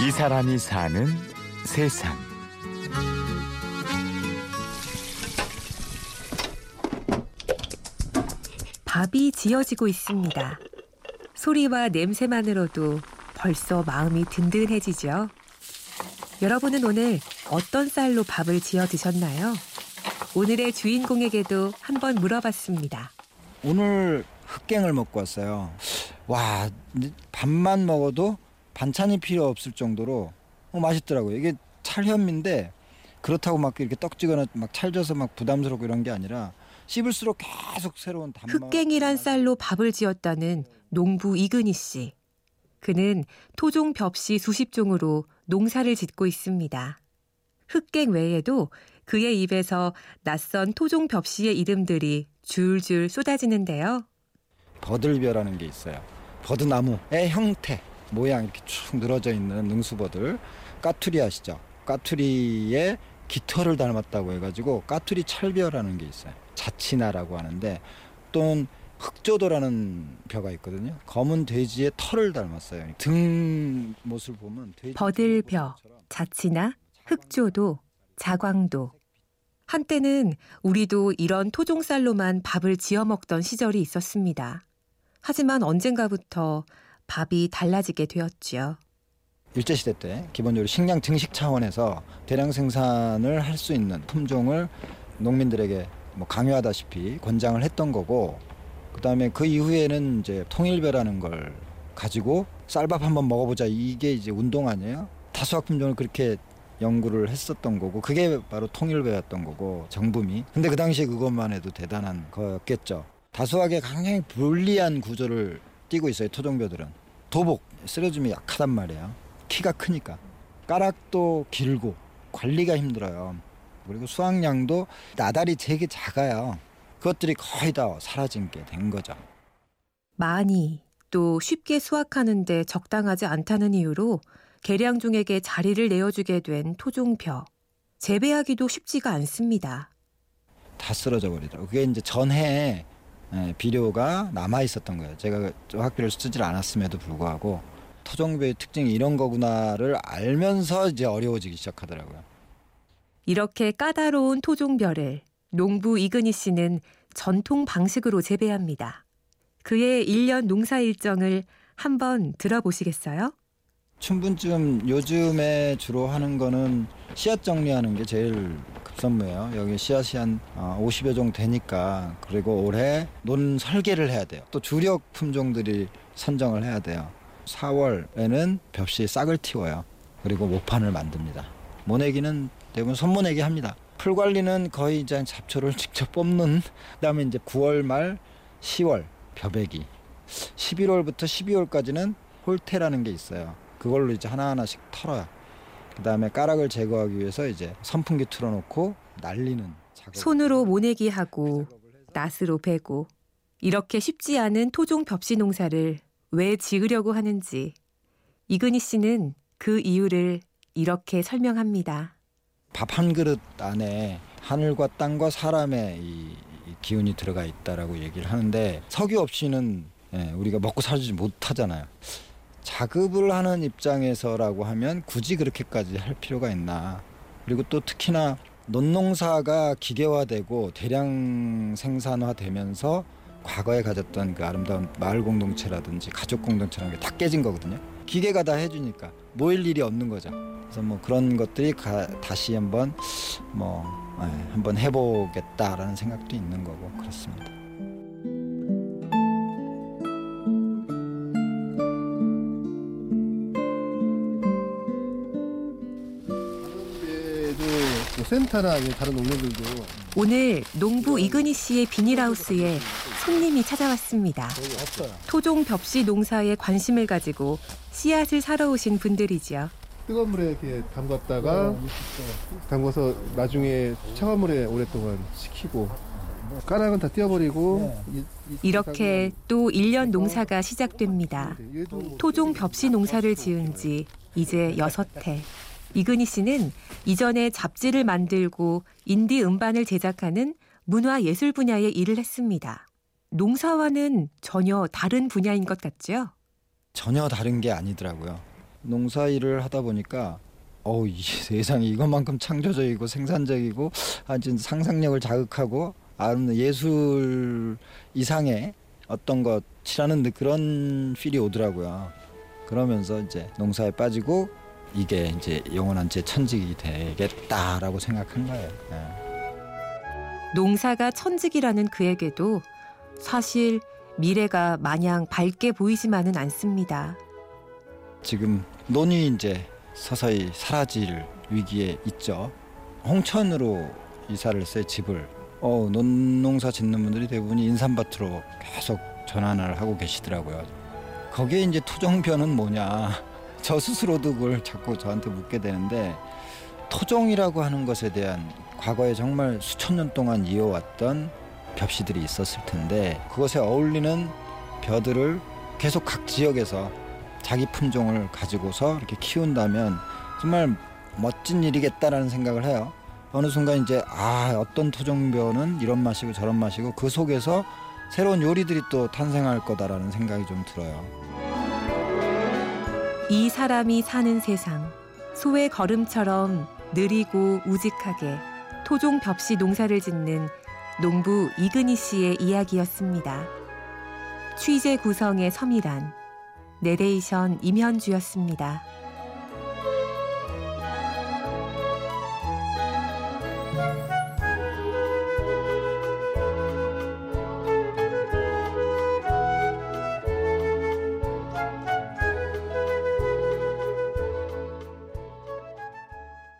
이 사람이 사는 세상. 밥이 지어지고 있습니다. 소리와 냄새만으로도 벌써 마음이 든든해지죠. 여러분은 오늘 어떤 쌀로 밥을 지어 드셨나요? 오늘의 주인공에게도 한번 물어봤습니다. 오늘 흑갱을 먹고 왔어요. 와, 밥만 먹어도 반찬이 필요 없을 정도로 어, 맛있더라고요. 이게 찰현미인데 그렇다고 막 이렇게 떡지거나 막 찰져서 막 부담스럽고 이런 게 아니라 씹을수록 계속 새로운 단맛. 흑갱이란 쌀로 밥을 지었다는 농부 이근희 씨. 그는 토종 벽시 수십 종으로 농사를 짓고 있습니다. 흑갱 외에도 그의 입에서 낯선 토종 벽시의 이름들이 줄줄 쏟아지는데요. 버들벼라는 게 있어요. 버드나무의 형태, 모양 이렇게 쭉 늘어져 있는 능수버들. 까투리 아시죠? 까투리의 깃털을 닮았다고 해가지고 까투리 찰벼라는 게 있어요. 자치나라고 하는데 또는 흑조도라는 벼가 있거든요. 검은 돼지의 털을 닮았어요. 등 모습을 보면 돼지 버들벼, 자치나, 흑조도, 자광도. 한때는 우리도 이런 토종쌀로만 밥을 지어 먹던 시절이 있었습니다. 하지만 언젠가부터 밥이 달라지게 되었지요. 일제시대 때 기본적으로 식량 증식 차원에서 대량 생산을 할 수 있는 품종을 농민들에게 뭐 강요하다시피 권장을 했던 거고 그다음에 그 이후에는 이제 통일배라는 걸 가지고 쌀밥 한번 먹어보자 이게 이제 운동 아니에요? 다수학 품종을 그렇게 연구를 했었던 거고 그게 바로 통일배였던 거고 정부미. 근데 그 당시에 그것만 해도 대단한 거였겠죠. 다수학에 굉장히 불리한 구조를 띠고 있어요 토종벼들은. 도복 쓰러짐이 약하단 말이에요. 키가 크니까 까락도 길고 관리가 힘들어요. 그리고 수확량도 나달이 되게 작아요. 그것들이 거의 다 사라진 게 된 거죠. 많이 또 쉽게 수확하는데 적당하지 않다는 이유로 계량종에게 자리를 내어주게 된 토종벼. 재배하기도 쉽지가 않습니다. 다 쓰러져 버리더라고요. 그게 이제 전해에 예, 비료가 남아 있었던 거예요. 제가 학비를 쓰질 않았음에도 불구하고 토종벼의 특징이 이런 거구나를 알면서 이제 어려워지기 시작하더라고요. 이렇게 까다로운 토종벼를 농부 이근희 씨는 전통 방식으로 재배합니다. 그의 1년 농사 일정을 한번 들어보시겠어요? 춘분쯤 요즘에 주로 하는 거는 씨앗 정리하는 게 제일 급선무예요. 여기 씨앗이 한 50여 어, 종 되니까 그리고 올해 논 설계를 해야 돼요. 또 주력 품종들이 선정을 해야 돼요. 4월에는 벽시 싹을 틔워요. 그리고 모판을 만듭니다. 모내기는 대부분 손모내기 합니다. 풀 관리는 거의 이제 잡초를 직접 뽑는 그다음에 이제 9월 말 10월 벼베기 11월부터 12월까지는 홀테라는 게 있어요. 그걸로 이제 하나하나씩 털어요. 그다음에 까락을 제거하기 위해서 이제 선풍기 틀어놓고 날리는 작업. 손으로 모내기 하고 낫으로 베고 이렇게 쉽지 않은 토종 벽시 농사를 왜 지으려고 하는지 이근희 씨는 그 이유를 이렇게 설명합니다. 밥 한 그릇 안에 하늘과 땅과 사람의 이 기운이 들어가 있다라고 얘기를 하는데 석유 없이는 예, 우리가 먹고 살지 못하잖아요. 자급을 하는 입장에서라고 하면 굳이 그렇게까지 할 필요가 있나. 그리고 또 특히나 논농사가 기계화되고 대량 생산화되면서 과거에 가졌던 그 아름다운 마을 공동체라든지 가족 공동체라는 게 다 깨진 거거든요. 기계가 다 해주니까 모일 일이 없는 거죠. 그래서 뭐 그런 것들이 가, 다시 한번 뭐 네, 한번 해보겠다라는 생각도 있는 거고 그렇습니다. 센터나 다른 농민들도 오늘 농부 이근희 씨의 비닐하우스에 손님이 찾아왔습니다. 토종 벽시 농사에 관심을 가지고 씨앗을 사러 오신 분들이지요. 뜨거운 물에 이렇게 담갔다가 담궈서 나중에 차가운 물에 오랫동안 식히고 까락은 다 띄어버리고 이렇게 또 1년 농사가 시작됩니다. 토종 벽시 농사를 지은 지 이제 여섯 해. 이근희 씨는 이전에 잡지를 만들고 인디 음반을 제작하는 문화 예술 분야의 일을 했습니다. 농사와는 전혀 다른 분야인 것 같죠? 전혀 다른 게 아니더라고요. 농사 일을 하다 보니까 어우 이 세상에 이것만큼 창조적이고 생산적이고 아주 상상력을 자극하고 아름 예술 이상의 어떤 것이라는 그런 필이 오더라고요. 그러면서 이제 농사에 빠지고 이게 이제 영원한 제 천직이 되겠다라고 생각한 거예요. 예. 농사가 천직이라는 그에게도 사실 미래가 마냥 밝게 보이지만은 않습니다. 지금 논이 이제 서서히 사라질 위기에 있죠. 홍천으로 이사를 새 집을 어, 논농사 짓는 분들이 대부분 인삼밭으로 계속 전환을 하고 계시더라고요. 거기에 이제 토종변은 뭐냐? 저 스스로도 그걸 자꾸 저한테 묻게 되는데 토종이라고 하는 것에 대한 과거에 정말 수천 년 동안 이어왔던 벽시들이 있었을 텐데 그것에 어울리는 벼들을 계속 각 지역에서 자기 품종을 가지고서 이렇게 키운다면 정말 멋진 일이겠다라는 생각을 해요. 어느 순간 이제 아 어떤 토종벼는 이런 맛이고 저런 맛이고 그 속에서 새로운 요리들이 또 탄생할 거다라는 생각이 좀 들어요. 이 사람이 사는 세상 소의 걸음처럼 느리고 우직하게 토종 벽시 농사를 짓는 농부 이근희 씨의 이야기였습니다. 취재 구성의 서미란 내레이션 임현주였습니다.